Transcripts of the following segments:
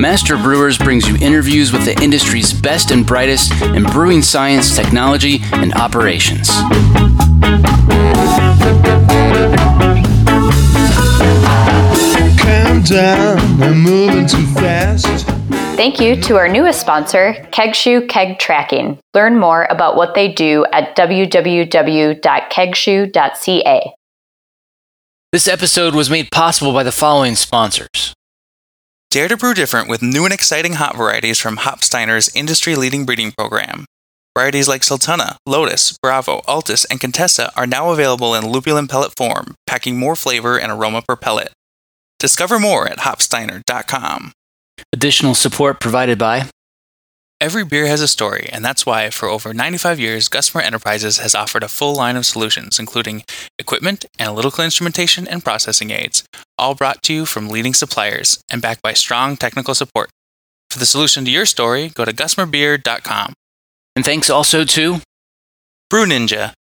Master Brewers brings you interviews with the industry's best and brightest in brewing science, technology, and operations. Calm down, I'm moving too fast. Thank you to our newest sponsor, Kegshoe Keg Tracking. Learn more about what they do at www.kegshoe.ca. This episode was made possible by the following sponsors. Dare to brew different with new and exciting hop varieties from Hopsteiner's industry leading breeding program. Varieties like Sultana, Lotus, Bravo, Altus, and Contessa are now available in lupulin pellet form, packing more flavor and aroma per pellet. Discover more at hopsteiner.com. Additional support provided by Every beer has a story, and that's why, for over 95 years, Gusmer Enterprises has offered a full line of solutions, including equipment, analytical instrumentation, and processing aids, all brought to you from leading suppliers and backed by strong technical support. For the solution to your story, go to gusmerbeer.com. And thanks also to Brew Ninja,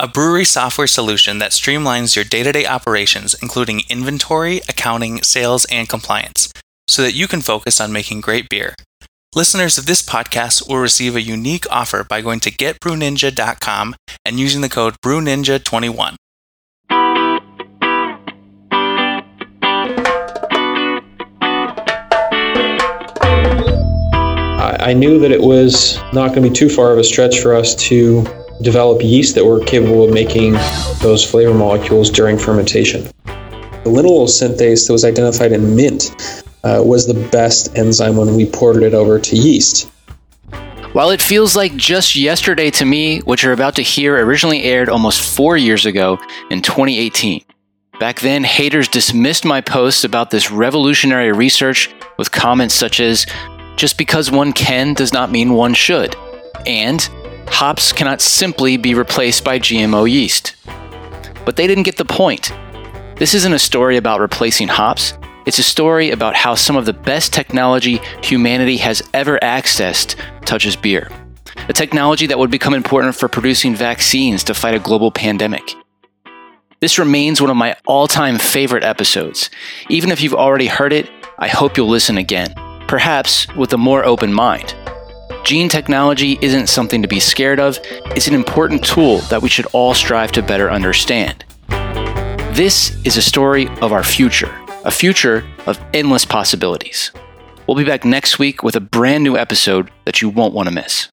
a brewery software solution that streamlines your day to day operations, including inventory, accounting, sales, and compliance, so that you can focus on making great beer. Listeners of this podcast will receive a unique offer by going to getbrewninja.com and using the code BrewNinja21. I knew that it was not going to be too far of a stretch for us to develop yeast that were capable of making those flavor molecules during fermentation. The linalool synthase that was identified in mint uh, was the best enzyme when we ported it over to yeast. While it feels like just yesterday to me, what you're about to hear originally aired almost four years ago in 2018. Back then, haters dismissed my posts about this revolutionary research with comments such as, just because one can does not mean one should, and hops cannot simply be replaced by GMO yeast. But they didn't get the point. This isn't a story about replacing hops, it's a story about how some of the best technology humanity has ever accessed touches beer. A technology that would become important for producing vaccines to fight a global pandemic. This remains one of my all time favorite episodes. Even if you've already heard it, I hope you'll listen again, perhaps with a more open mind. Gene technology isn't something to be scared of, it's an important tool that we should all strive to better understand. This is a story of our future a future of endless possibilities. We'll be back next week with a brand new episode that you won't want to miss.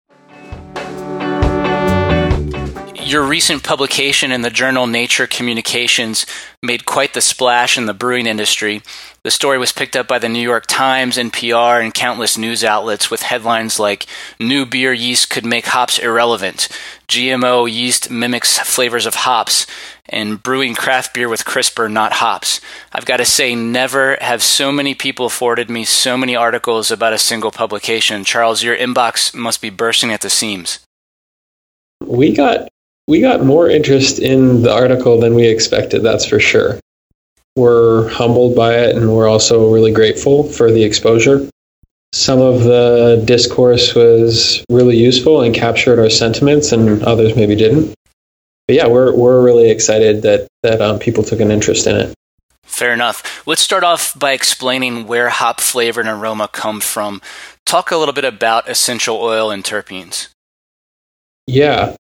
Your recent publication in the journal Nature Communications made quite the splash in the brewing industry. The story was picked up by the New York Times, NPR, and countless news outlets with headlines like New beer yeast could make hops irrelevant, GMO yeast mimics flavors of hops, and brewing craft beer with CRISPR, not hops. I've got to say, never have so many people forwarded me so many articles about a single publication. Charles, your inbox must be bursting at the seams. We got we got more interest in the article than we expected, that's for sure. We're humbled by it and we're also really grateful for the exposure. Some of the discourse was really useful and captured our sentiments, and others maybe didn't. But yeah, we're, we're really excited that, that um, people took an interest in it. Fair enough. Let's start off by explaining where hop flavor and aroma come from. Talk a little bit about essential oil and terpenes. Yeah.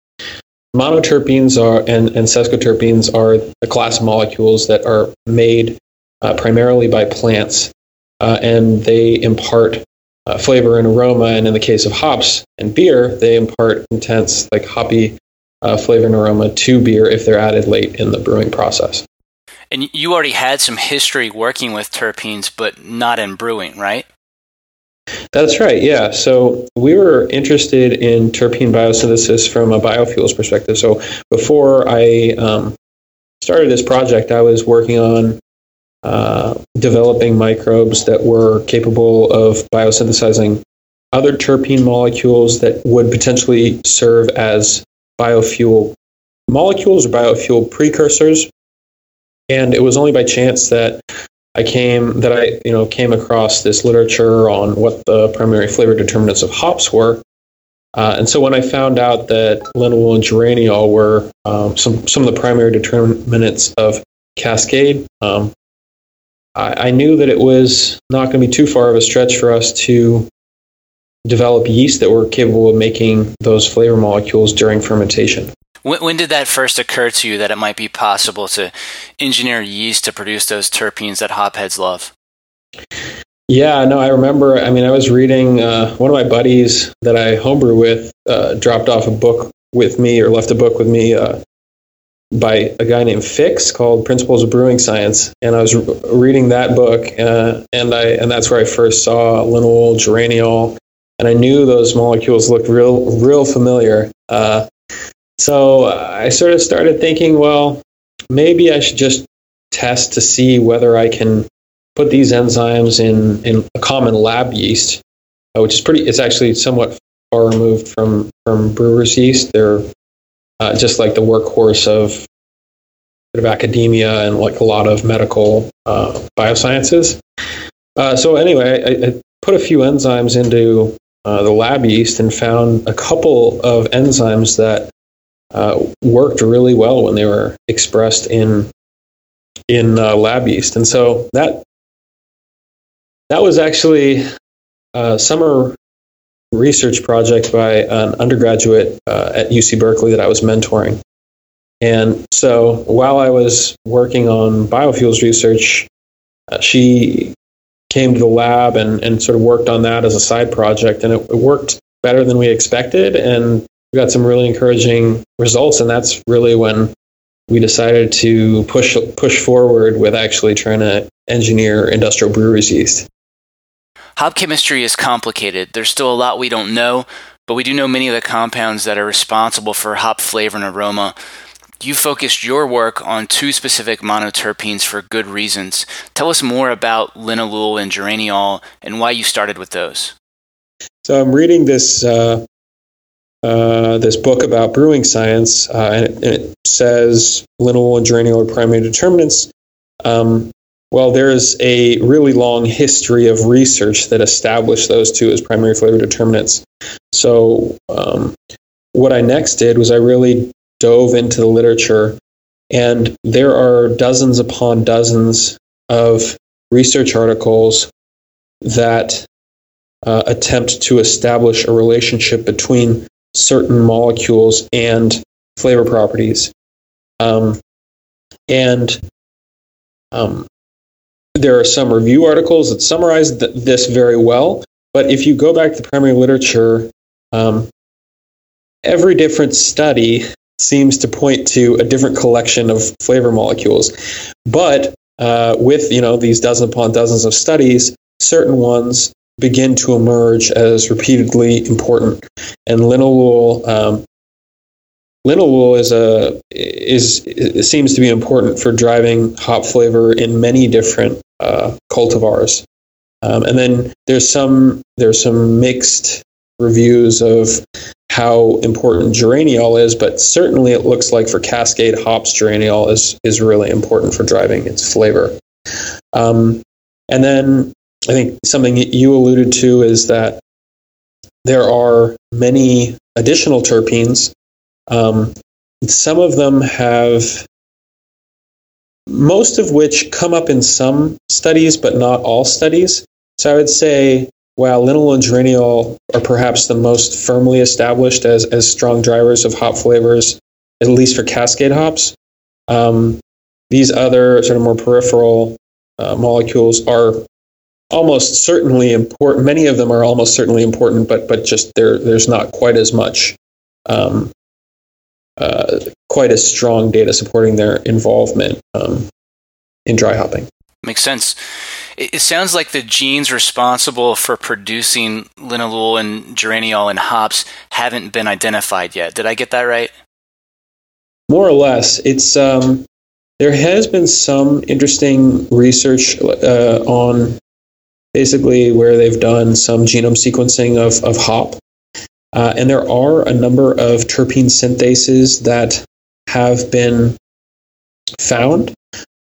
Monoterpenes are and, and sesquiterpenes are the class of molecules that are made uh, primarily by plants, uh, and they impart uh, flavor and aroma. And in the case of hops and beer, they impart intense, like hoppy uh, flavor and aroma to beer if they're added late in the brewing process. And you already had some history working with terpenes, but not in brewing, right? That's right, yeah. So we were interested in terpene biosynthesis from a biofuels perspective. So before I um, started this project, I was working on uh, developing microbes that were capable of biosynthesizing other terpene molecules that would potentially serve as biofuel molecules or biofuel precursors. And it was only by chance that I came that I you know came across this literature on what the primary flavor determinants of hops were. Uh, and so when I found out that linalool and geraniol were um, some some of the primary determinants of Cascade, um, I, I knew that it was not going to be too far of a stretch for us to develop yeast that were capable of making those flavor molecules during fermentation. When, when, did that first occur to you that it might be possible to engineer yeast to produce those terpenes that hopheads love? Yeah, no, I remember. I mean, I was reading uh, one of my buddies that I homebrew with uh, dropped off a book with me or left a book with me uh, by a guy named Fix called Principles of Brewing Science, and I was re- reading that book, uh, and I and that's where I first saw linalool, geraniol, and I knew those molecules looked real real familiar. Uh, so I sort of started thinking, well, maybe I should just test to see whether I can put these enzymes in in a common lab yeast, uh, which is pretty. It's actually somewhat far removed from from brewer's yeast. They're uh, just like the workhorse of sort of academia and like a lot of medical uh, biosciences. Uh, so anyway, I, I, put a few enzymes into uh, the lab yeast and found a couple of enzymes that uh, worked really well when they were expressed in in uh, lab yeast, and so that that was actually a summer research project by an undergraduate uh, at UC Berkeley that I was mentoring. And so while I was working on biofuels research, uh, she came to the lab and, and sort of worked on that as a side project. And it, it worked better than we expected. And we got some really encouraging results. And that's really when we decided to push push forward with actually trying to engineer industrial breweries yeast. Hop chemistry is complicated. There's still a lot we don't know, but we do know many of the compounds that are responsible for hop flavor and aroma. You focused your work on two specific monoterpenes for good reasons. Tell us more about linalool and geraniol and why you started with those. So I'm reading this uh, uh, this book about brewing science, uh, and, it, and, it, says linalool and geraniol are primary determinants. Um, well, there's a really long history of research that established those two as primary flavor determinants. So, um, what I next did was I really dove into the literature, and there are dozens upon dozens of research articles that uh, attempt to establish a relationship between certain molecules and flavor properties. Um, and um, there are some review articles that summarize th- this very well, but if you go back to the primary literature, um, every different study seems to point to a different collection of flavor molecules. But uh, with you know these dozen upon dozens of studies, certain ones begin to emerge as repeatedly important. And linalool um, linalool is a is seems to be important for driving hop flavor in many different uh, cultivars. Um, and then there's some there's some mixed reviews of how important geraniol is, but certainly it looks like for Cascade hops, geraniol is is really important for driving its flavor. Um, and then I think something you alluded to is that there are many additional terpenes um, some of them have, most of which come up in some studies, but not all studies. So I would say, while linalool and geraniol are perhaps the most firmly established as, as strong drivers of hop flavors, at least for cascade hops, um, these other sort of more peripheral uh, molecules are almost certainly important. Many of them are almost certainly important, but but just there there's not quite as much um, uh, quite a strong data supporting their involvement um, in dry hopping. Makes sense. It sounds like the genes responsible for producing linalool and geraniol in hops haven't been identified yet. Did I get that right? More or less. It's um, there has been some interesting research uh, on basically where they've done some genome sequencing of, of hop uh, and there are a number of terpene synthases that have been found,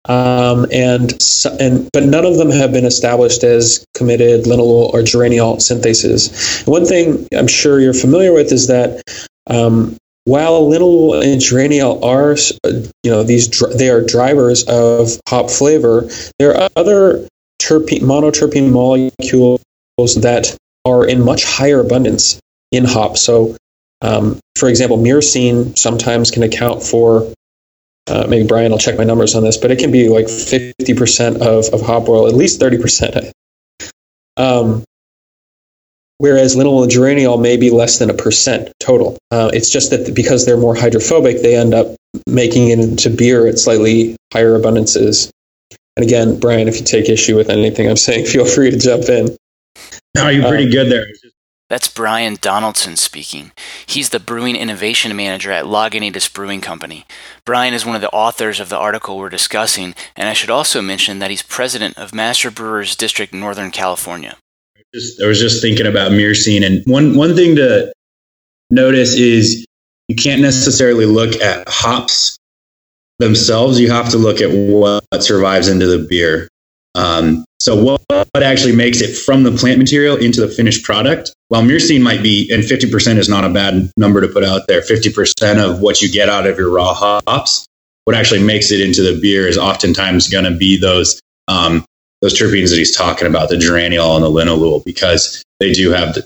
um, and and but none of them have been established as committed linalool or geraniol synthases. One thing I'm sure you're familiar with is that um, while linalool and geraniol are, uh, you know, these they are drivers of hop flavor, there are other terpene, monoterpene molecules that are in much higher abundance in hops. So, um, for example, myrcene sometimes can account for. Uh, maybe Brian will check my numbers on this, but it can be like 50% of, of hop oil, at least 30%. Um, whereas linalool and geraniol may be less than a percent total. Uh, it's just that because they're more hydrophobic, they end up making it into beer at slightly higher abundances. And again, Brian, if you take issue with anything I'm saying, feel free to jump in. No, you're pretty Uh, good there. That's Brian Donaldson speaking. He's the Brewing Innovation Manager at Lagunitas Brewing Company. Brian is one of the authors of the article we're discussing, and I should also mention that he's president of Master Brewers District Northern California. Just, I was just thinking about myrcene, and one one thing to notice is you can't necessarily look at hops themselves. You have to look at what survives into the beer. Um, so what, what actually makes it from the plant material into the finished product? While myrcene might be, and 50% is not a bad number to put out there, 50% of what you get out of your raw hops, what actually makes it into the beer is oftentimes going to be those, um, those terpenes that he's talking about, the geraniol and the linalool, because they do have, the,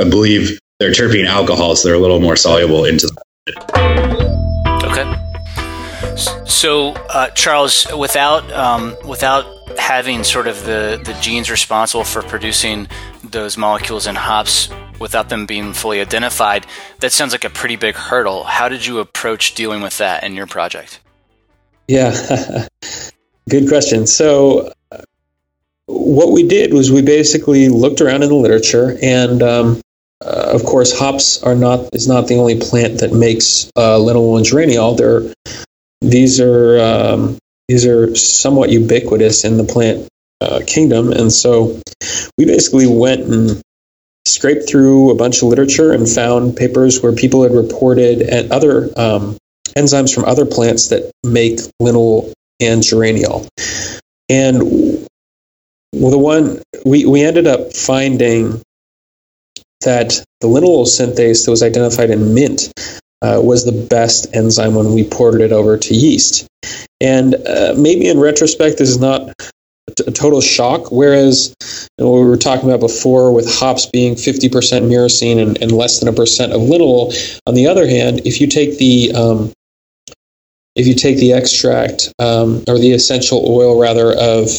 I believe they're terpene alcohols. They're a little more soluble into Okay. So, uh, Charles, without um, without having sort of the, the genes responsible for producing those molecules in hops, without them being fully identified, that sounds like a pretty big hurdle. How did you approach dealing with that in your project? Yeah, good question. So, what we did was we basically looked around in the literature, and um, uh, of course, hops are not is not the only plant that makes uh, linalool and geraniol. They're these are um, these are somewhat ubiquitous in the plant uh, kingdom, and so we basically went and scraped through a bunch of literature and found papers where people had reported and other um, enzymes from other plants that make linalool and geraniol. And well, the one we, we ended up finding that the linalool synthase that was identified in mint uh, was the best enzyme when we ported it over to yeast. And uh, maybe in retrospect, this is not a total shock. Whereas you know, what we were talking about before with hops being 50% myrcene and, and less than a percent of linalool, on the other hand, if you take the um, if you take the extract um, or the essential oil rather of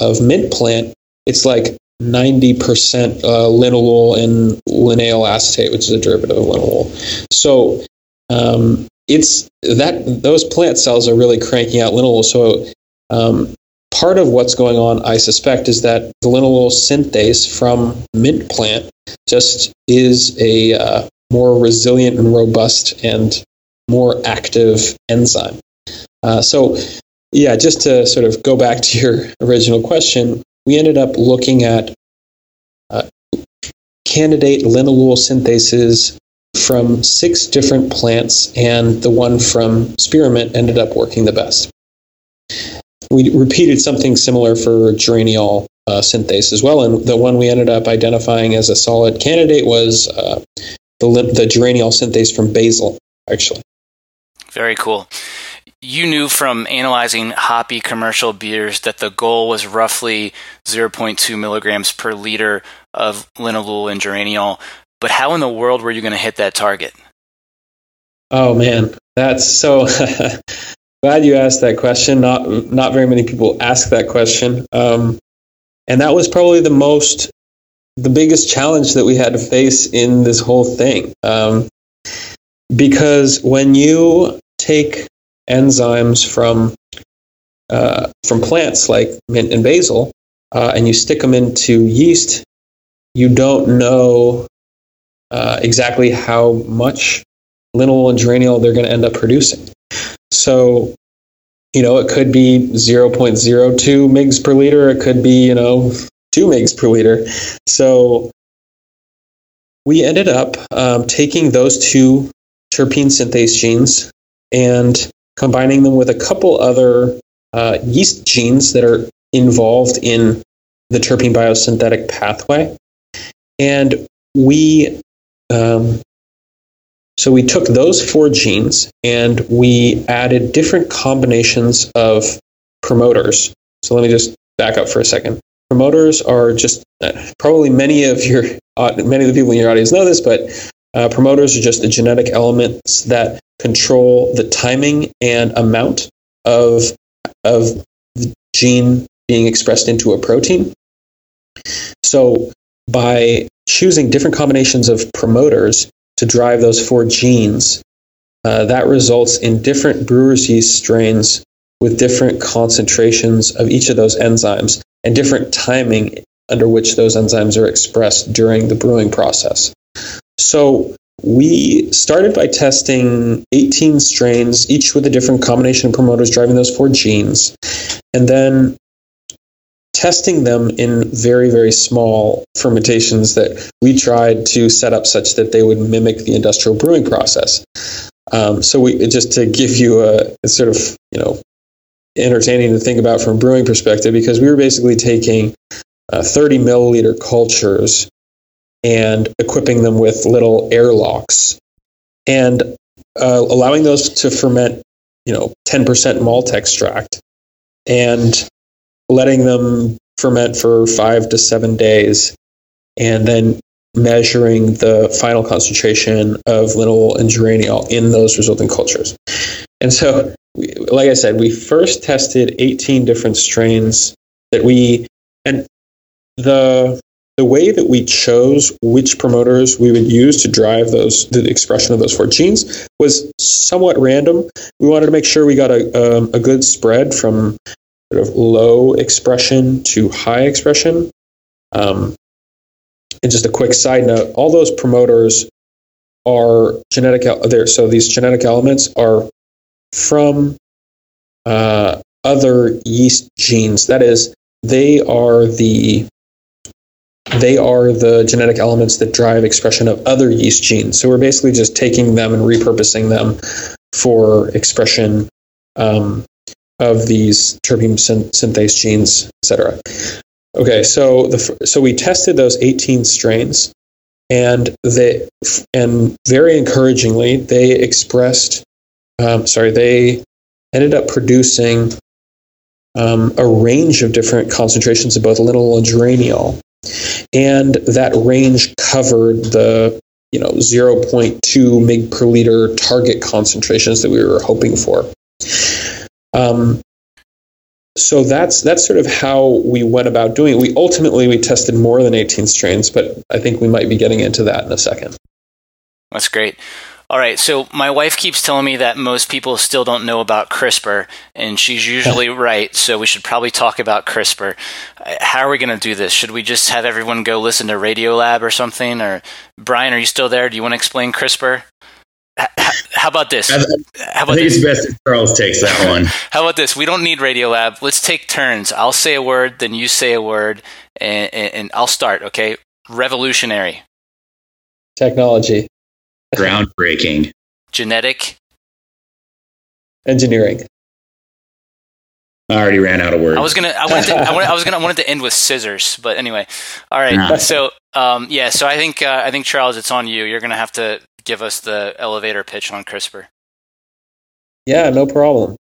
of mint plant, it's like 90% uh, linalool and linalool acetate, which is a derivative of linalool. So um, it's that those plant cells are really cranking out linalool. So um, part of what's going on, I suspect, is that the linalool synthase from mint plant just is a uh, more resilient and robust and more active enzyme. Uh, so, yeah, just to sort of go back to your original question, we ended up looking at uh, candidate linalool synthases from six different plants, and the one from spearmint ended up working the best. We repeated something similar for geraniol uh, synthase as well, and the one we ended up identifying as a solid candidate was uh, the, the geraniol synthase from basil, actually. Very cool. You knew from analyzing hoppy commercial beers that the goal was roughly 0.2 milligrams per liter of linalool and geraniol. But how in the world were you going to hit that target? Oh man, that's so glad you asked that question. Not not very many people ask that question, um, and that was probably the most the biggest challenge that we had to face in this whole thing. Um, because when you take enzymes from uh, from plants like mint and basil, uh, and you stick them into yeast, you don't know uh, exactly how much linalool and geraniol they're going to end up producing. So, you know, it could be 0.02 mgs per liter. It could be, you know, 2 mgs per liter. So we ended up um, taking those two terpene synthase genes and combining them with a couple other uh, yeast genes that are involved in the terpene biosynthetic pathway. And we, um, so we took those four genes and we added different combinations of promoters. So let me just back up for a second. Promoters are just uh, probably many of your uh, many of the people in your audience know this, but uh, promoters are just the genetic elements that control the timing and amount of of the gene being expressed into a protein. So by choosing different combinations of promoters to drive those four genes, uh, that results in different brewer's yeast strains with different concentrations of each of those enzymes and different timing under which those enzymes are expressed during the brewing process. So we started by testing 18 strains, each with a different combination of promoters driving those four genes, and then testing them in very, very small fermentations that we tried to set up such that they would mimic the industrial brewing process. Um, so we just to give you a, a sort of you know entertaining to think about from a brewing perspective because we were basically taking uh, 30 milliliter cultures and equipping them with little airlocks and uh, allowing those to ferment, you know, 10% malt extract and letting them ferment for five to seven days and then measuring the final concentration of linalool and geraniol in those resulting cultures. And so, like I said, we first tested 18 different strains that we, and the the way that we chose which promoters we would use to drive those the expression of those four genes was somewhat random. We wanted to make sure we got a um, a good spread from sort of low expression to high expression. Um, and just a quick side note: all those promoters are genetic. There, so these genetic elements are from uh, other yeast genes. That is, they are the they are the genetic elements that drive expression of other yeast genes. So we're basically just taking them and repurposing them for expression um, of these terpene synthase genes, etc. Okay, so the so we tested those 18 strains, and they and very encouragingly they expressed, um, sorry, they ended up producing um, a range of different concentrations of both linalool and geraniol and that range covered the you know 0.2 mg per liter target concentrations that we were hoping for. Um, so that's that's sort of how we went about doing it. We ultimately we tested more than 18 strains, but I think we might be getting into that in a second. That's great. All right, so my wife keeps telling me that most people still don't know about CRISPR, and she's usually right. So we should probably talk about CRISPR. How are we going to do this? Should we just have everyone go listen to Radiolab or something? Or Brian, are you still there? Do you want to explain CRISPR? How about this? How about I think this? it's best if Charles takes that one. How about this? We don't need Radiolab. Let's take turns. I'll say a word, then you say a word, and, and, and I'll start. Okay, revolutionary. Technology. Groundbreaking. Genetic. Engineering. I already ran out of words. I was gonna. I wanted. To, I, wanted, I was gonna. I wanted to end with scissors, but anyway. All right. Nah. So, um, yeah. So I think. Uh, I think Charles, it's on you. You're gonna have to give us the elevator pitch on CRISPR. Yeah, no problem.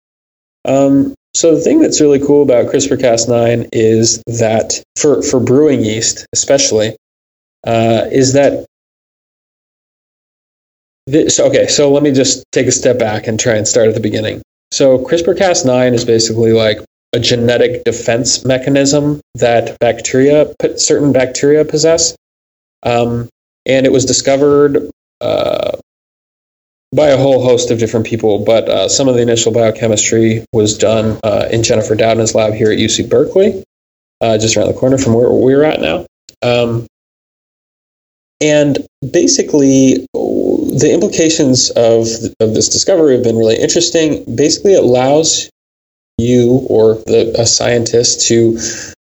Um, so the thing that's really cool about CRISPR-Cas9 is that for for brewing yeast, especially, uh, is that this, okay, so let me just take a step back and try and start at the beginning. So CRISPR-Cas9 is basically like a genetic defense mechanism that bacteria, certain bacteria possess. Um, and it was discovered uh, by a whole host of different people, but uh, some of the initial biochemistry was done uh, in Jennifer Doudna's lab here at UC Berkeley, uh, just around the corner from where we're at now. Um, and basically, the implications of, of this discovery have been really interesting. Basically, it allows you or the, a scientist to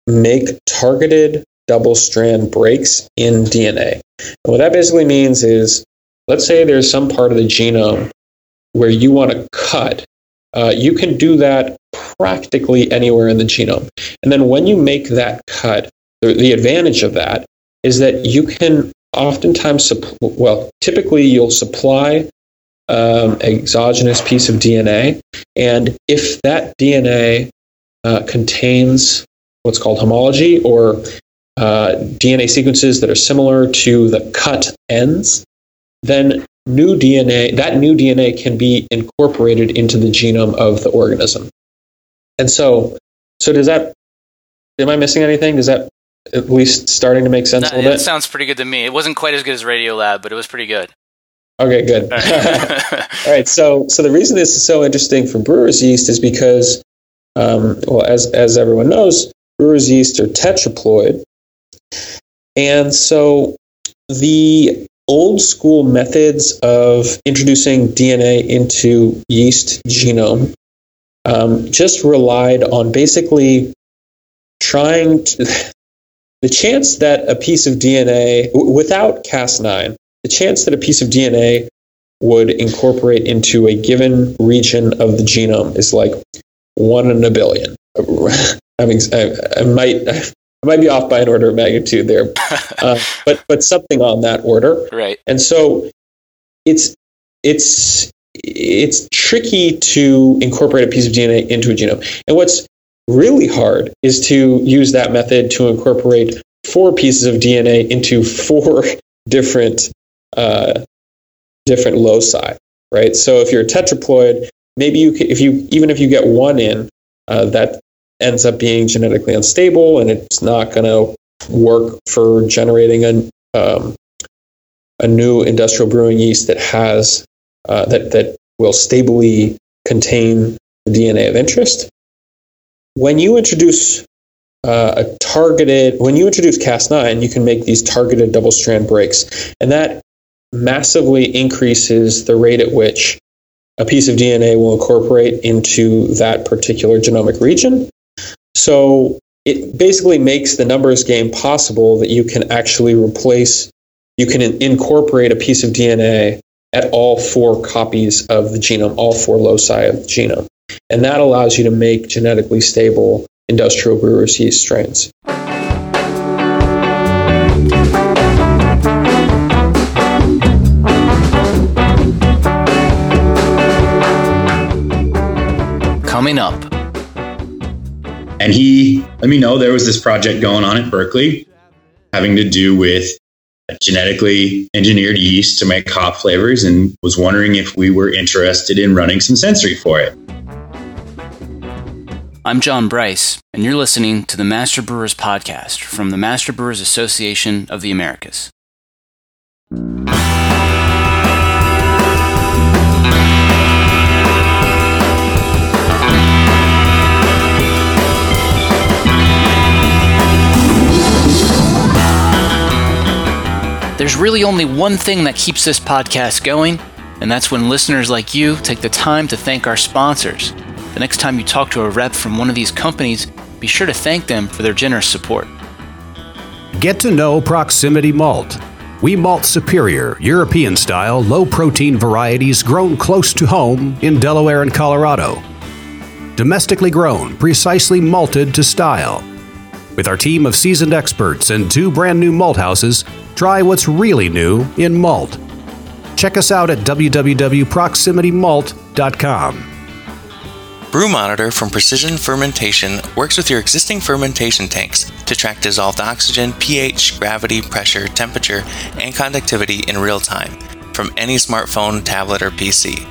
make targeted double strand breaks in DNA. And what that basically means is let's say there's some part of the genome where you want to cut, uh, you can do that practically anywhere in the genome. And then when you make that cut, the, the advantage of that is that you can oftentimes, well, typically you'll supply um, exogenous piece of DNA, and if that DNA uh, contains what's called homology or uh, DNA sequences that are similar to the cut ends, then new DNA, that new DNA can be incorporated into the genome of the organism. And so, so does that, am I missing anything? Does that at least starting to make sense That, a little bit. that sounds pretty good to me. It wasn't quite as good as Radio Lab, but it was pretty good. Okay, good. All right. So, so the reason this is so interesting for brewer's yeast is because, um, well, as as everyone knows, brewer's yeast are tetraploid, and so the old school methods of introducing DNA into yeast genome um, just relied on basically trying to. The chance that a piece of DNA, w- without Cas9, the chance that a piece of DNA would incorporate into a given region of the genome is like one in a billion. I mean, I, I might I might be off by an order of magnitude there, uh, but but something on that order. right. And so it's it's it's tricky to incorporate a piece of DNA into a genome. And what's really hard is to use that method to incorporate four pieces of DNA into four different uh, different loci, right? So if you're a tetraploid, maybe you if you even if you get one in, uh, that ends up being genetically unstable, and it's not going to work for generating a um, a new industrial brewing yeast that has uh, that that will stably contain the DNA of interest. When you introduce uh, a targeted, when you introduce Cas9, you can make these targeted double strand breaks, and that massively increases the rate at which a piece of DNA will incorporate into that particular genomic region. So it basically makes the numbers game possible that you can actually replace, you can in- incorporate a piece of DNA at all four copies of the genome, all four loci of the genome. And that allows you to make genetically stable industrial brewer's yeast strains. Coming up, And he let me know there was this project going on at Berkeley having to do with genetically engineered yeast to make hop flavors and was wondering if we were interested in running some sensory for it. I'm John Bryce, and you're listening to the Master Brewers Podcast from the Master Brewers Association of the Americas. There's really only one thing that keeps this podcast going, and that's when listeners like you take the time to thank our sponsors. The next time you talk to a rep from one of these companies, be sure to thank them for their generous support. Get to know Proximity Malt. We malt superior, European style, low protein varieties grown close to home in Delaware and Colorado. Domestically grown, precisely malted to style. With our team of seasoned experts and two brand new malt houses, try what's really new in malt. Check us out at www.proximitymalt.com. Brew Monitor from Precision Fermentation works with your existing fermentation tanks to track dissolved oxygen, pH, gravity, pressure, temperature, and conductivity in real time from any smartphone, tablet, or PC.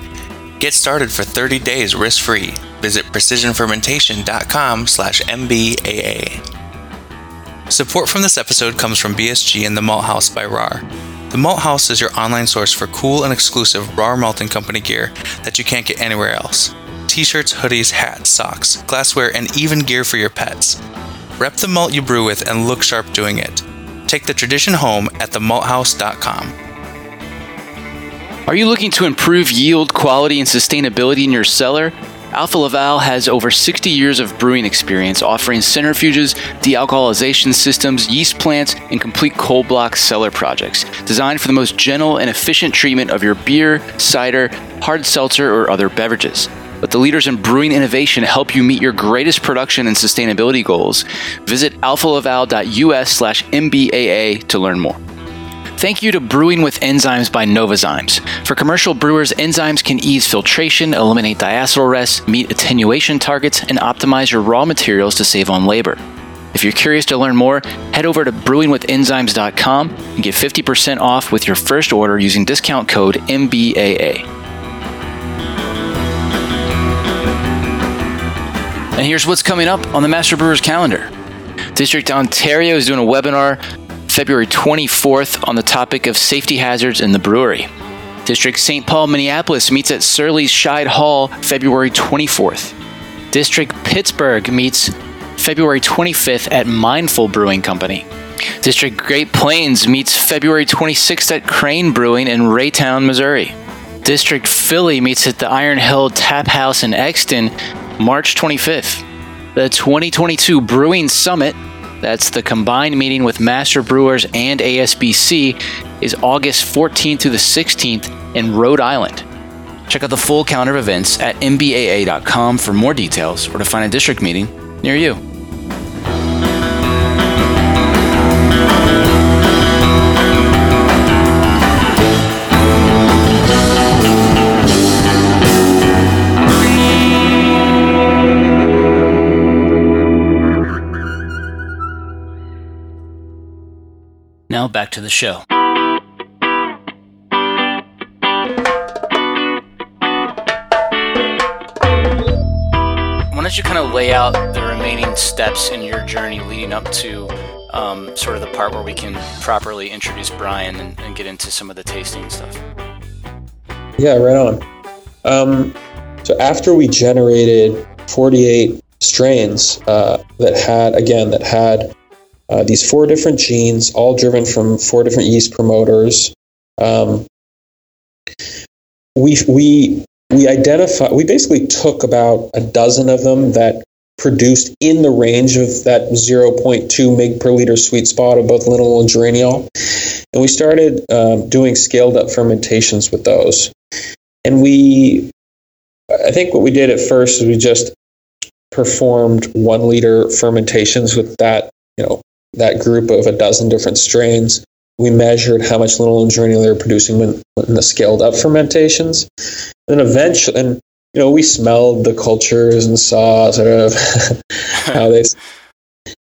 Get started for 30 days risk-free. Visit precisionfermentation.com/mbaa. Support from this episode comes from BSG and the Malt House by RAR. The Malt House is your online source for cool and exclusive RAR Malting Company gear that you can't get anywhere else. T-shirts, hoodies, hats, socks, glassware, and even gear for your pets. Rep the malt you brew with and look sharp doing it. Take the tradition home at themalthouse.com. Are you looking to improve yield, quality, and sustainability in your cellar? Alpha Laval has over 60 years of brewing experience offering centrifuges, dealcoholization systems, yeast plants, and complete cold block cellar projects designed for the most gentle and efficient treatment of your beer, cider, hard seltzer, or other beverages. Let the leaders in brewing innovation help you meet your greatest production and sustainability goals. Visit alphalaval.us slash MBAA to learn more. Thank you to Brewing with Enzymes by Novozymes. For commercial brewers, enzymes can ease filtration, eliminate diacetyl rest, meet attenuation targets, and optimize your raw materials to save on labor. If you're curious to learn more, head over to brewingwithenzymes.com and get 50% off with your first order using discount code MBAA. And here's what's coming up on the Master Brewers calendar. District Ontario is doing a webinar February 24th on the topic of safety hazards in the brewery. District St. Paul, Minneapolis meets at Surly's Scheid Hall February 24th. District Pittsburgh meets February 25th at Mindful Brewing Company. District Great Plains meets February 26th at Crane Brewing in Raytown, Missouri. District Philly meets at the Iron Hill Tap House in Exton March 25th. The 2022 Brewing Summit, that's the combined meeting with Master Brewers and ASBC, is August 14th to the 16th in Rhode Island. Check out the full calendar of events at mbaa.com for more details or to find a district meeting near you. Now back to the show. Why don't you kind of lay out the remaining steps in your journey leading up to um, sort of the part where we can properly introduce Brian and, and get into some of the tasting stuff? Yeah, right on. Um, so after we generated 48 strains uh, that had, again, that had uh, these four different genes, all driven from four different yeast promoters, um, we we we identify. We basically took about a dozen of them that produced in the range of that 0.2 mg per liter sweet spot of both linalool and geraniol, and we started um, doing scaled up fermentations with those. And we, I think what we did at first is we just performed one liter fermentations with that, you know, that group of a dozen different strains. We measured how much and they were producing when, in the scaled up fermentations. And eventually, and you know, we smelled the cultures and saw sort of how they.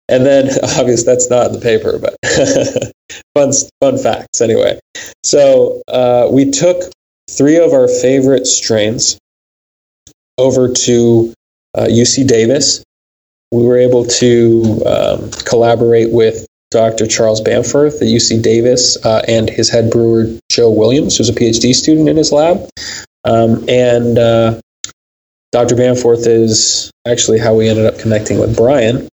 And then, obviously, that's not in the paper, but fun, fun facts anyway. So uh, we took three of our favorite strains over to uh, UC Davis. We were able to um, collaborate with Dr. Charles Bamforth at UC Davis uh, and his head brewer, Joe Williams, who's a PhD student in his lab. Um, and uh, Dr. Bamforth is actually how we ended up connecting with Brian.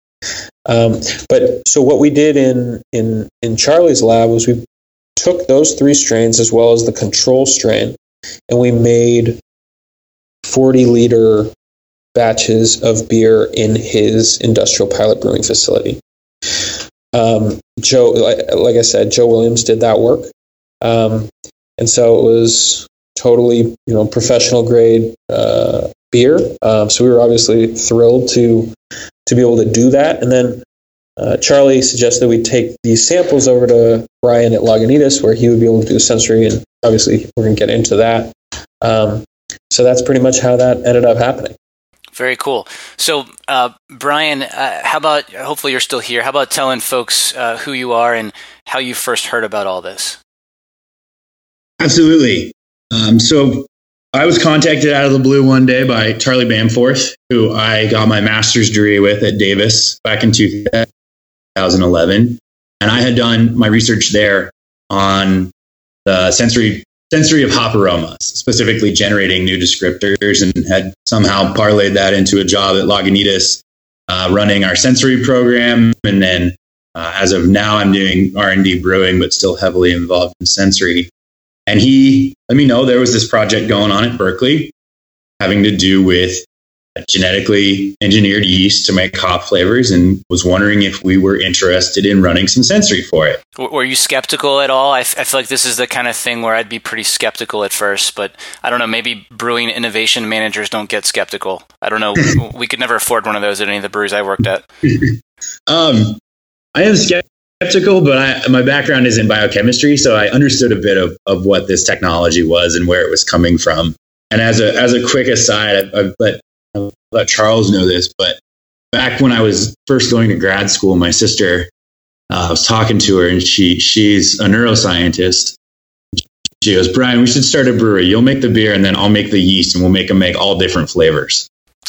Um, but so what we did in, in, in Charlie's lab was we took those three strains as well as the control strain and we made 40 liter batches of beer in his industrial pilot brewing facility. Um, Joe, like, like, I said, Joe Williams did that work. Um, and so it was totally, you know, professional grade uh, beer. Um, so we were obviously thrilled to to be able to do that. And then uh, Charlie suggested we take these samples over to Brian at Lagunitas, where he would be able to do sensory, and obviously we're going to get into that. Um, so that's pretty much how that ended up happening. Very cool. So, uh, Brian, uh, how about hopefully you're still here? How about telling folks uh, who you are and how you first heard about all this? Absolutely. Um, so, I was contacted out of the blue one day by Charlie Bamforth, who I got my master's degree with at Davis back in 2011. And I had done my research there on the sensory sensory of hop aromas, specifically generating new descriptors, and had somehow parlayed that into a job at Lagunitas, uh, running our sensory program. And then, uh, as of now, I'm doing R and D brewing, but still heavily involved in sensory. And he let me know there was this project going on at Berkeley having to do with genetically engineered yeast to make hop flavors and was wondering if we were interested in running some sensory for it. Were you skeptical at all? I, f- I feel like this is the kind of thing where I'd be pretty skeptical at first, but I don't know. Maybe brewing innovation managers don't get skeptical. I don't know. we could never afford one of those at any of the breweries I worked at. Um, I am skeptical, but I, my background is in biochemistry, so I understood a bit of, of what this technology was and where it was coming from. And as a as a quick aside, I, I let I'll let Charles know this, but back when I was first going to grad school, my sister, uh, I was talking to her, and she she's a neuroscientist. She goes, Brian, we should start a brewery. You'll make the beer, and then I'll make the yeast, and we'll make them make all different flavors.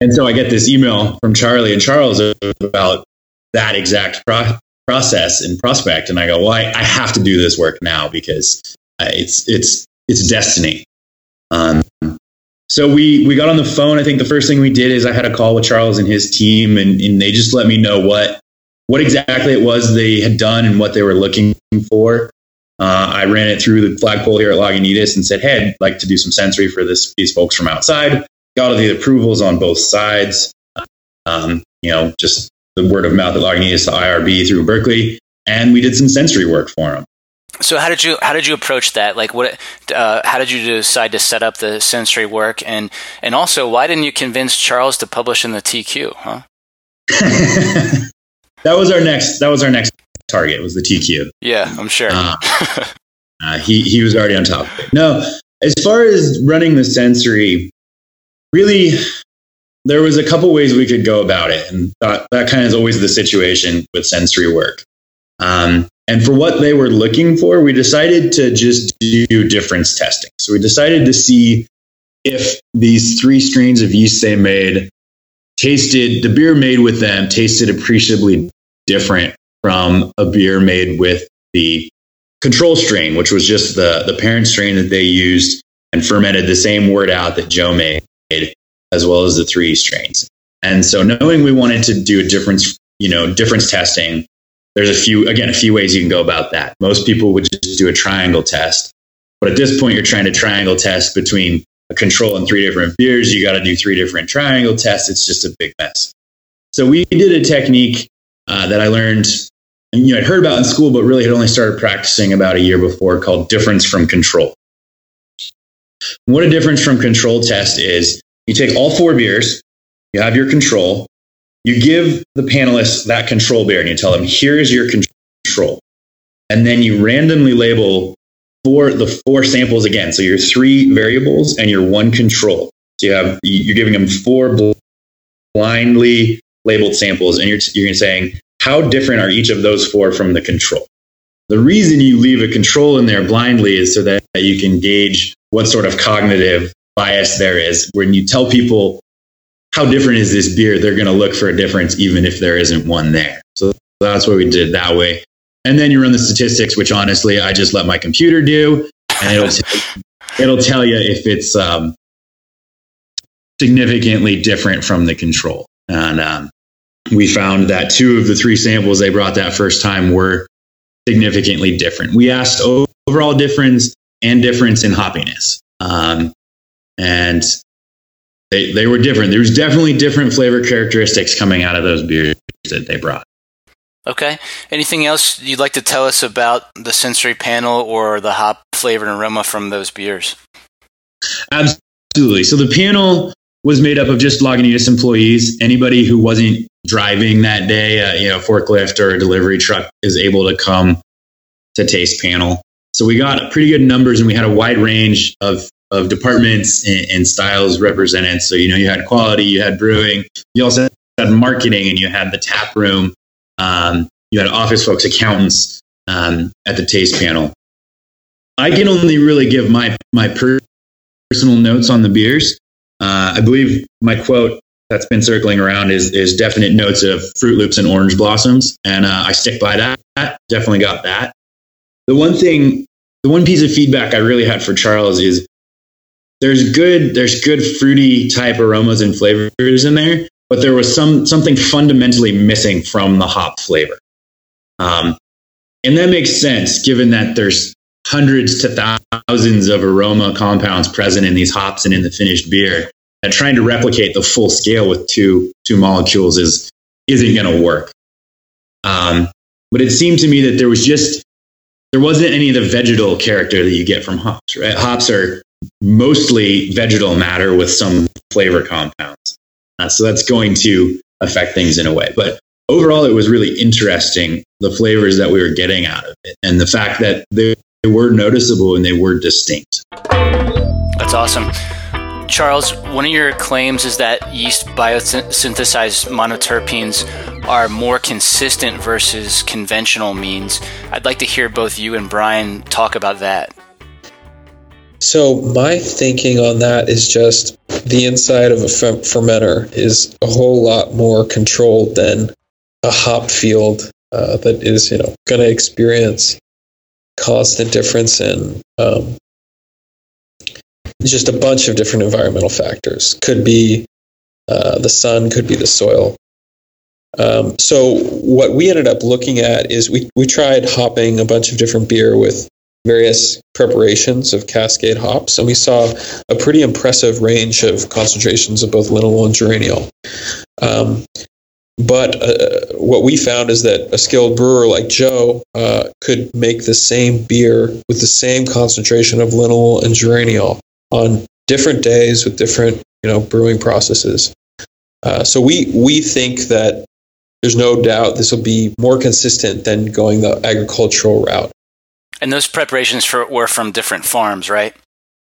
and so I get this email from Charlie and Charles about that exact pro- process and prospect, and I go, well, I, I have to do this work now because uh, it's it's it's destiny. Um, so we we got on the phone. I think the first thing we did is I had a call with Charles and his team, and, and they just let me know what what exactly it was they had done and what they were looking for. Uh, I ran it through the flagpole here at Lagunitas and said, "Hey, I'd like to do some sensory for this, these folks from outside." Got all the approvals on both sides. Um, you know, just the word of mouth at Lagunitas to IRB through Berkeley, and we did some sensory work for them. So how did you how did you approach that? Like what? Uh, how did you decide to set up the sensory work? And and also, why didn't you convince Charles to publish in the TQ? Huh? that was our next. That was our next target. Was the TQ? Yeah, I'm sure. Uh, uh, he he was already on top of it. No, as far as running the sensory, really, there was a couple ways we could go about it, and that, that kind of is always the situation with sensory work. Um, and for what they were looking for, we decided to just do difference testing. So we decided to see if these three strains of yeast they made tasted, the beer made with them tasted appreciably different from a beer made with the control strain, which was just the, the parent strain that they used and fermented the same wort out that Joe made, as well as the three strains. And so knowing we wanted to do a difference, you know, difference testing, there's a few, again, a few ways you can go about that. Most people would just do a triangle test. But at this point, you're trying to triangle test between a control and three different beers. You got to do three different triangle tests. It's just a big mess. So we did a technique uh, that I learned, and, you know, I'd heard about in school, but really had only started practicing about a year before called difference from control. What a difference from control test is you take all four beers, you have your control, you give the panelists that control beer and you tell them, here's your control. And then you randomly label four the four samples again. So your three variables and your one control. So you have you're giving them four blindly labeled samples, and you're you're saying how different are each of those four from the control. The reason you leave a control in there blindly is so that you can gauge what sort of cognitive bias there is. When you tell people how different is this beer, they're going to look for a difference even if there isn't one there. So that's what we did that way. And then you run the statistics, which honestly I just let my computer do, and it'll t- it'll tell you if it's um, significantly different from the control. And um, we found that two of the three samples they brought that first time were significantly different. We asked overall difference and difference in hoppiness. Um, and they, they were different. There was definitely different flavor characteristics coming out of those beers that they brought. Okay. Anything else you'd like to tell us about the sensory panel or the hop flavor and aroma from those beers? Absolutely. So the panel was made up of just Lagunitas employees. Anybody who wasn't driving that day, uh, you know, forklift or a delivery truck is able to come to taste panel. So we got pretty good numbers and we had a wide range of of departments and, and, styles represented. So, you know, you had quality, you had brewing, you also had marketing, and you had the tap room. Um, you had office folks, accountants um, at the taste panel. I can only really give my my personal notes on the beers. Uh, I believe my quote that's been circling around is is definite notes of Froot Loops and orange blossoms, and uh, I stick by that. Definitely got that. The one thing, the one piece of feedback I really had for Charles is there's good there's good fruity type aromas and flavors in there, but there was some something fundamentally missing from the hop flavor. Um, and that makes sense given that there's hundreds to thousands of aroma compounds present in these hops and in the finished beer. that trying to replicate the full scale with two two molecules is isn't going to work. Um, but it seemed to me that there was just there wasn't any of the vegetal character that you get from hops. Right, hops are mostly vegetal matter with some flavor compounds, uh, so that's going to affect things in a way. But overall, it was really interesting the flavors that we were getting out of it, and the fact that they, they were noticeable and they were distinct. That's awesome. Charles, one of your claims is that yeast biosynthesized monoterpenes are more consistent versus conventional means. I'd like to hear both you and Brian talk about that. So, my thinking on that is just the inside of a fermenter is a whole lot more controlled than a hop field uh, that is, you know, going to experience constant difference in um, just a bunch of different environmental factors. Could be uh, the sun, could be the soil. Um, so what we ended up looking at is we, we tried hopping a bunch of different beer with various preparations of Cascade hops, and we saw a pretty impressive range of concentrations of both linalool and geraniol. Um, but uh, what we found is that a skilled brewer like Joe uh, could make the same beer with the same concentration of linalool and geraniol on different days with different you know brewing processes. Uh, so we we think that there's no doubt this will be more consistent than going the agricultural route. And those preparations for, were from different farms, right?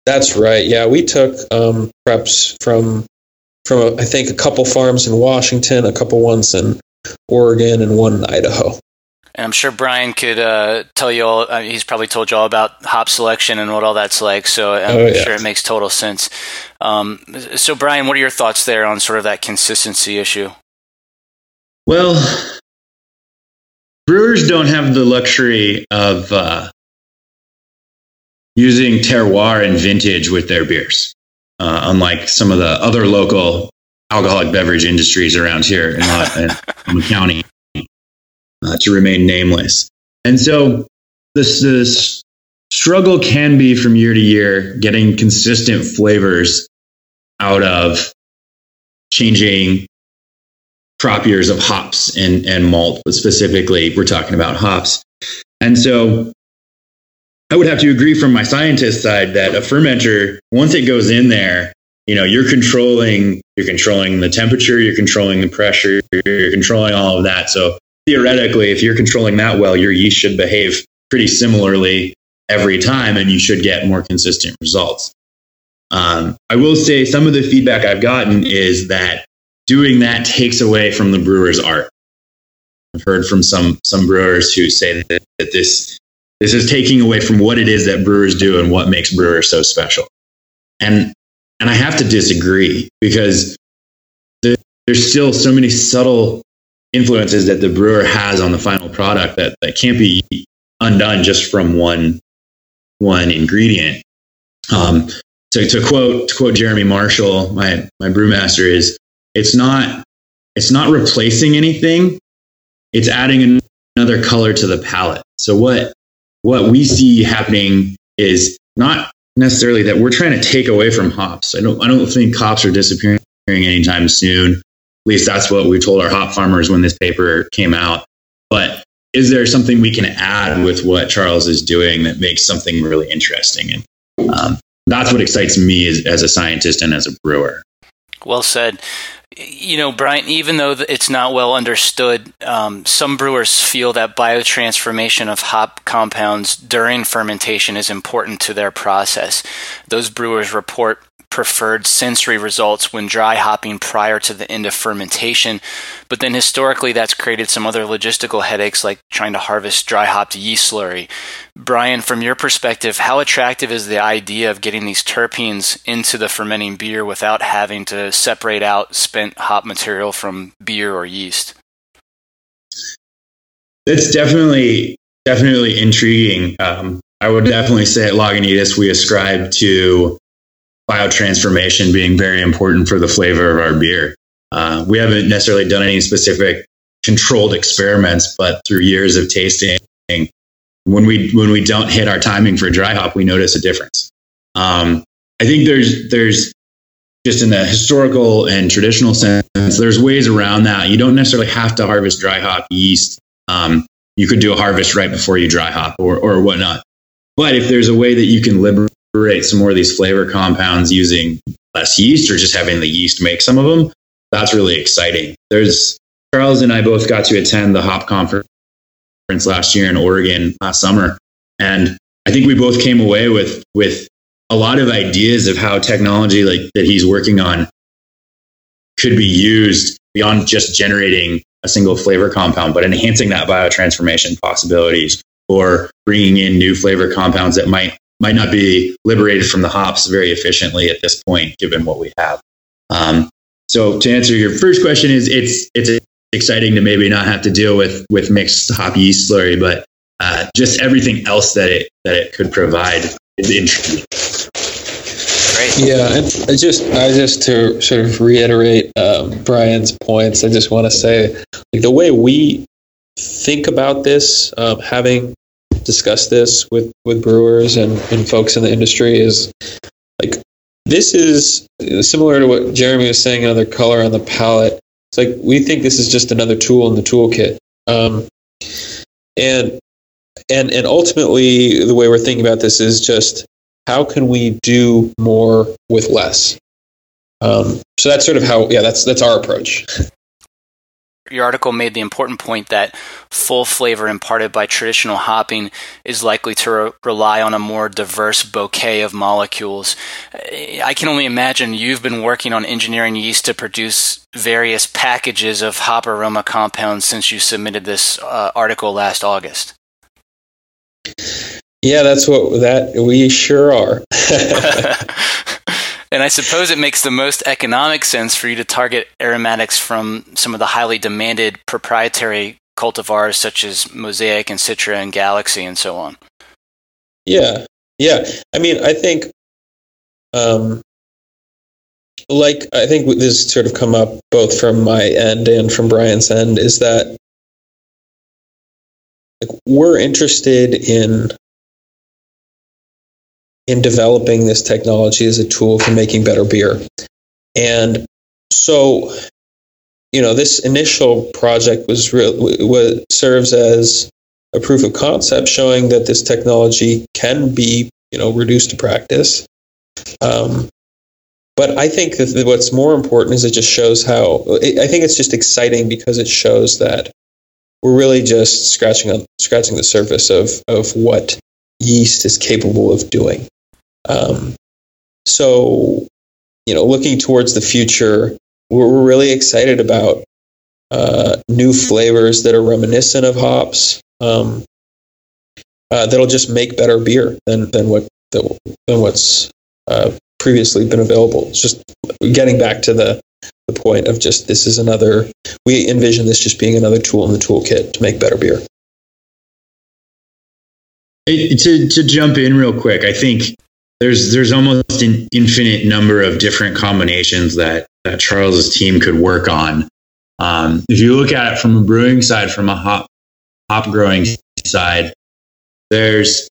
That's right. Yeah, we took um, preps from from a, I think a couple farms in Washington, a couple ones in Oregon, and one in Idaho. And I'm sure Brian could uh, tell you all. Uh, he's probably told you all about hop selection and what all that's like. So I'm oh, yeah. sure it makes total sense. Um, so Brian, what are your thoughts there on sort of that consistency issue? Well, brewers don't have the luxury of uh, using terroir and vintage with their beers, uh, unlike some of the other local alcoholic beverage industries around here in, in County uh, to remain nameless. And so this, this struggle can be from year to year getting consistent flavors out of changing crop years of hops and, and malt, but specifically, we're talking about hops. And so I would have to agree from my scientist side that a fermenter, once it goes in there, you know, you're controlling, you're controlling the temperature, you're controlling the pressure, you're controlling all of that. So theoretically, if you're controlling that well, your yeast should behave pretty similarly every time and you should get more consistent results. Um, I will say some of the feedback I've gotten is that doing that takes away from the brewer's art. I've heard from some some brewers who say that, that this this is taking away from what it is that brewers do and what makes brewers so special. And and I have to disagree because there, there's still so many subtle influences that the brewer has on the final product that, that can't be undone just from one one ingredient. Um, to, to quote to quote Jeremy Marshall, my my brewmaster is it's not it's not replacing anything. It's adding another color to the palette. So what what we see happening is not necessarily that we're trying to take away from hops. I don't I don't think hops are disappearing anytime soon At least that's what we told our hop farmers when this paper came out. But is there something we can add with what Charles is doing that makes something really interesting? And um, that's what excites me as, as a scientist and as a brewer. Well said. You know, Brian, even though it's not well understood, um, some brewers feel that biotransformation of hop compounds during fermentation is important to their process. Those brewers report preferred sensory results when dry hopping prior to the end of fermentation. But then historically, that's created some other logistical headaches like trying to harvest dry hopped yeast slurry. Brian, from your perspective, how attractive is the idea of getting these terpenes into the fermenting beer without having to separate out spent hop material from beer or yeast? It's definitely definitely intriguing. Um, I would definitely say at Lagunitas we ascribe to biotransformation being very important for the flavor of our beer. Uh, we haven't necessarily done any specific controlled experiments, but through years of tasting, when we when we don't hit our timing for dry hop, we notice a difference. Um, I think there's there's just in the historical and traditional sense, there's ways around that. You don't necessarily have to harvest dry hop yeast. Um, you could do a harvest right before you dry hop or, or whatnot. But if there's a way that you can liberate some more of these flavor compounds using less yeast or just having the yeast make some of them, that's really exciting. There's Charles and I both got to attend the hop conference last year in Oregon last summer. And I think we both came away with, with a lot of ideas of how technology like that he's working on could be used beyond just generating a single flavor compound, but enhancing that biotransformation possibilities or bringing in new flavor compounds that might might not be liberated from the hops very efficiently at this point, given what we have. Um, so to answer your first question, is it's it's exciting to maybe not have to deal with with mixed hop yeast slurry, but uh, just everything else that it that it could provide is interesting. Great. Yeah, I just I just to sort of reiterate um, Brian's points. I just want to say, like the way we think about this, um, having discussed this with with brewers and, and folks in the industry, is like this is similar to what Jeremy was saying. Another color on the palette. It's like we think this is just another tool in the toolkit, um, and and and ultimately the way we're thinking about this is just how can we do more with less um, so that's sort of how yeah that's that's our approach Your article made the important point that full flavor imparted by traditional hopping is likely to re- rely on a more diverse bouquet of molecules. I can only imagine you've been working on engineering yeast to produce various packages of hop aroma compounds since you submitted this uh, article last August. yeah that's what that we sure are and I suppose it makes the most economic sense for you to target aromatics from some of the highly demanded proprietary cultivars such as Mosaic and Citra and Galaxy and so on. yeah yeah i mean i think um like i think this sort of come up both from my end and from brian's end is that like we're interested in in developing this technology as a tool for making better beer. And so, you know, this initial project was real was serves as a proof of concept showing that this technology can be, you know, reduced to practice. Um, but I think that what's more important is it just shows how. I think it's just exciting because it shows that we're really just scratching on scratching the surface of of what yeast is capable of doing. Um, so, you know, looking towards the future, we're, we're really excited about uh, new flavors that are reminiscent of hops. Um, uh, that'll just make better beer than than what than what's uh, previously been available. It's just getting back to the the point of just this is another. We envision this just being another tool in the toolkit to make better beer. It, to to jump in real quick, I think there's there's almost an infinite number of different combinations that that Charles's team could work on. Um, if you look at it from a brewing side, from a hop hop growing side, there's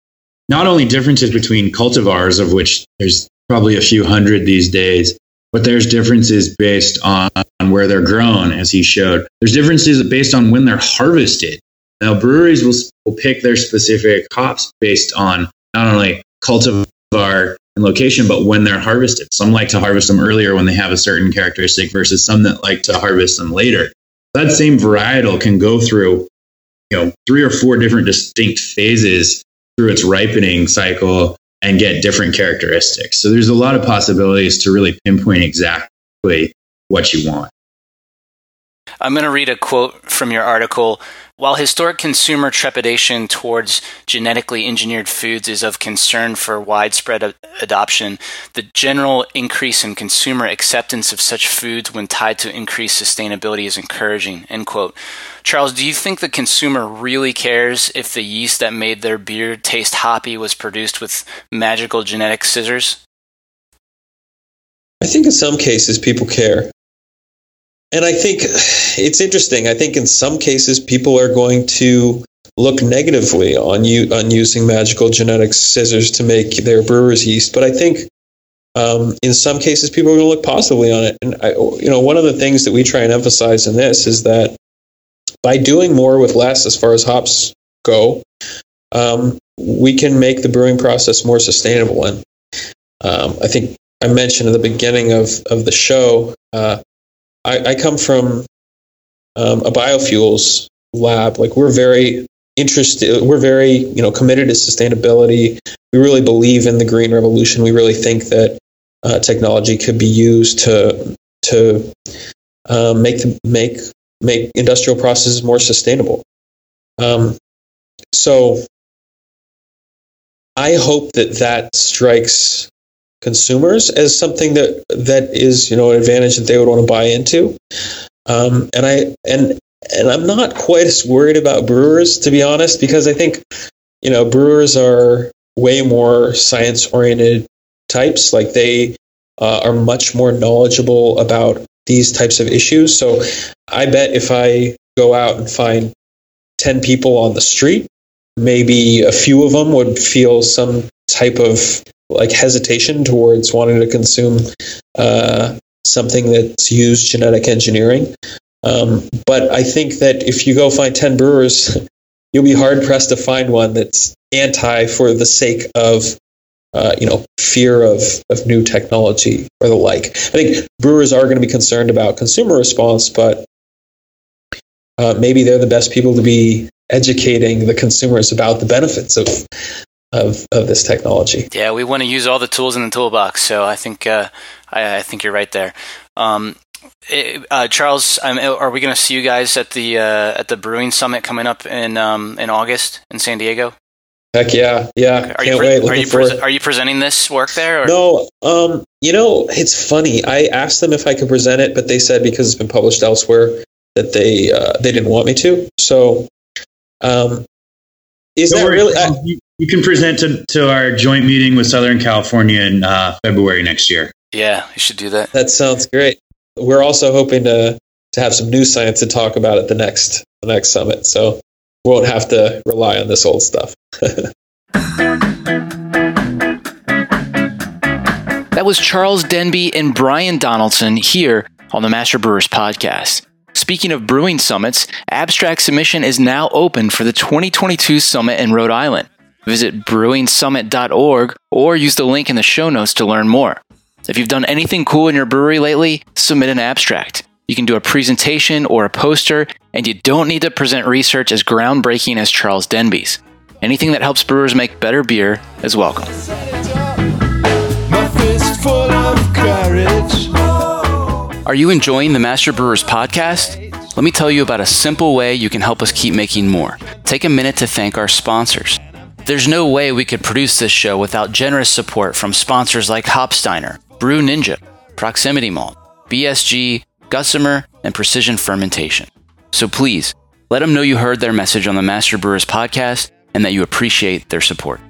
not only differences between cultivars, of which there's probably a few hundred these days, but there's differences based on, on where they're grown, as he showed. There's differences based on when they're harvested. Now, breweries will, will pick their specific hops based on not only cultivar and location, but when they're harvested. Some like to harvest them earlier when they have a certain characteristic versus some that like to harvest them later. That same varietal can go through, you know, three or four different distinct phases through its ripening cycle and get different characteristics. So there's a lot of possibilities to really pinpoint exactly what you want. I'm going to read a quote from your article. While historic consumer trepidation towards genetically engineered foods is of concern for widespread a- adoption, the general increase in consumer acceptance of such foods when tied to increased sustainability is encouraging. End quote. Charles, do you think the consumer really cares if the yeast that made their beer taste hoppy was produced with magical genetic scissors? I think in some cases people care. And I think it's interesting. I think in some cases people are going to look negatively on you on using magical genetic scissors to make their brewer's yeast. But I think um, in some cases, people are going to look positively on it. And I, you know, one of the things that we try and emphasize in this is that by doing more with less, as far as hops go, um, we can make the brewing process more sustainable. And um, I think I mentioned at the beginning of of the show, uh, I, I, come from um, a biofuels lab. Like we're very interested, we're very you know committed to sustainability. We really believe in the green revolution. We really think that uh, technology could be used to to uh, make make make industrial processes more sustainable. Um, so I hope that that strikes consumers as something that that is you know an advantage that they would want to buy into. Um, and I and and I'm not quite as worried about brewers to be honest because I think you know brewers are way more science oriented types like they uh, are much more knowledgeable about these types of issues. So I bet if I go out and find 10 people on the street, maybe a few of them would feel some type of like hesitation towards wanting to consume uh, something that's used genetic engineering. Um, but I think that if you go find 10 brewers, you'll be hard pressed to find one that's anti for the sake of uh, you know, fear of, of new technology or the like. I think brewers are going to be concerned about consumer response, but uh, maybe they're the best people to be educating the consumers about the benefits of of, of this technology. Yeah, we want to use all the tools in the toolbox. So I think uh, I, I, think you're right there. Um, it, uh, Charles, um, are we going to see you guys at the uh, at the Brewing Summit coming up in um, in August in San Diego? Heck yeah, yeah! Are Can't you pre- wait. Are you, pre- are you presenting this work there? Or? No, um, you know it's funny. I asked them if I could present it, but they said because it's been published elsewhere that they uh, they didn't want me to. So, um, is Don't that worry, really? I, you, you, can present to, to our joint meeting with Southern California in uh, February next year. Yeah, you should do that. That sounds great. We're also hoping to to have some new science to talk about at the next the next summit. So we won't have to rely on this old stuff. that was Charles Denby and Brian Donaldson here on the Master Brewers podcast. Speaking of brewing summits, abstract submission is now open for the 2022 summit in Rhode Island. Visit brewingsummit.org or use the link in the show notes to learn more. If you've done anything cool in your brewery lately, submit an abstract. You can do a presentation or a poster, and you don't need to present research as groundbreaking as Charles Denby's. Anything that helps brewers make better beer is welcome. Are you enjoying the Master Brewers podcast? Let me tell you about a simple way you can help us keep making more. Take a minute to thank our sponsors. There's no way we could produce this show without generous support from sponsors like Hopsteiner, Brew Ninja, Proximity Malt, BSG, Gusmer, and Precision Fermentation. So please, let them know you heard their message on the Master Brewers podcast and that you appreciate their support.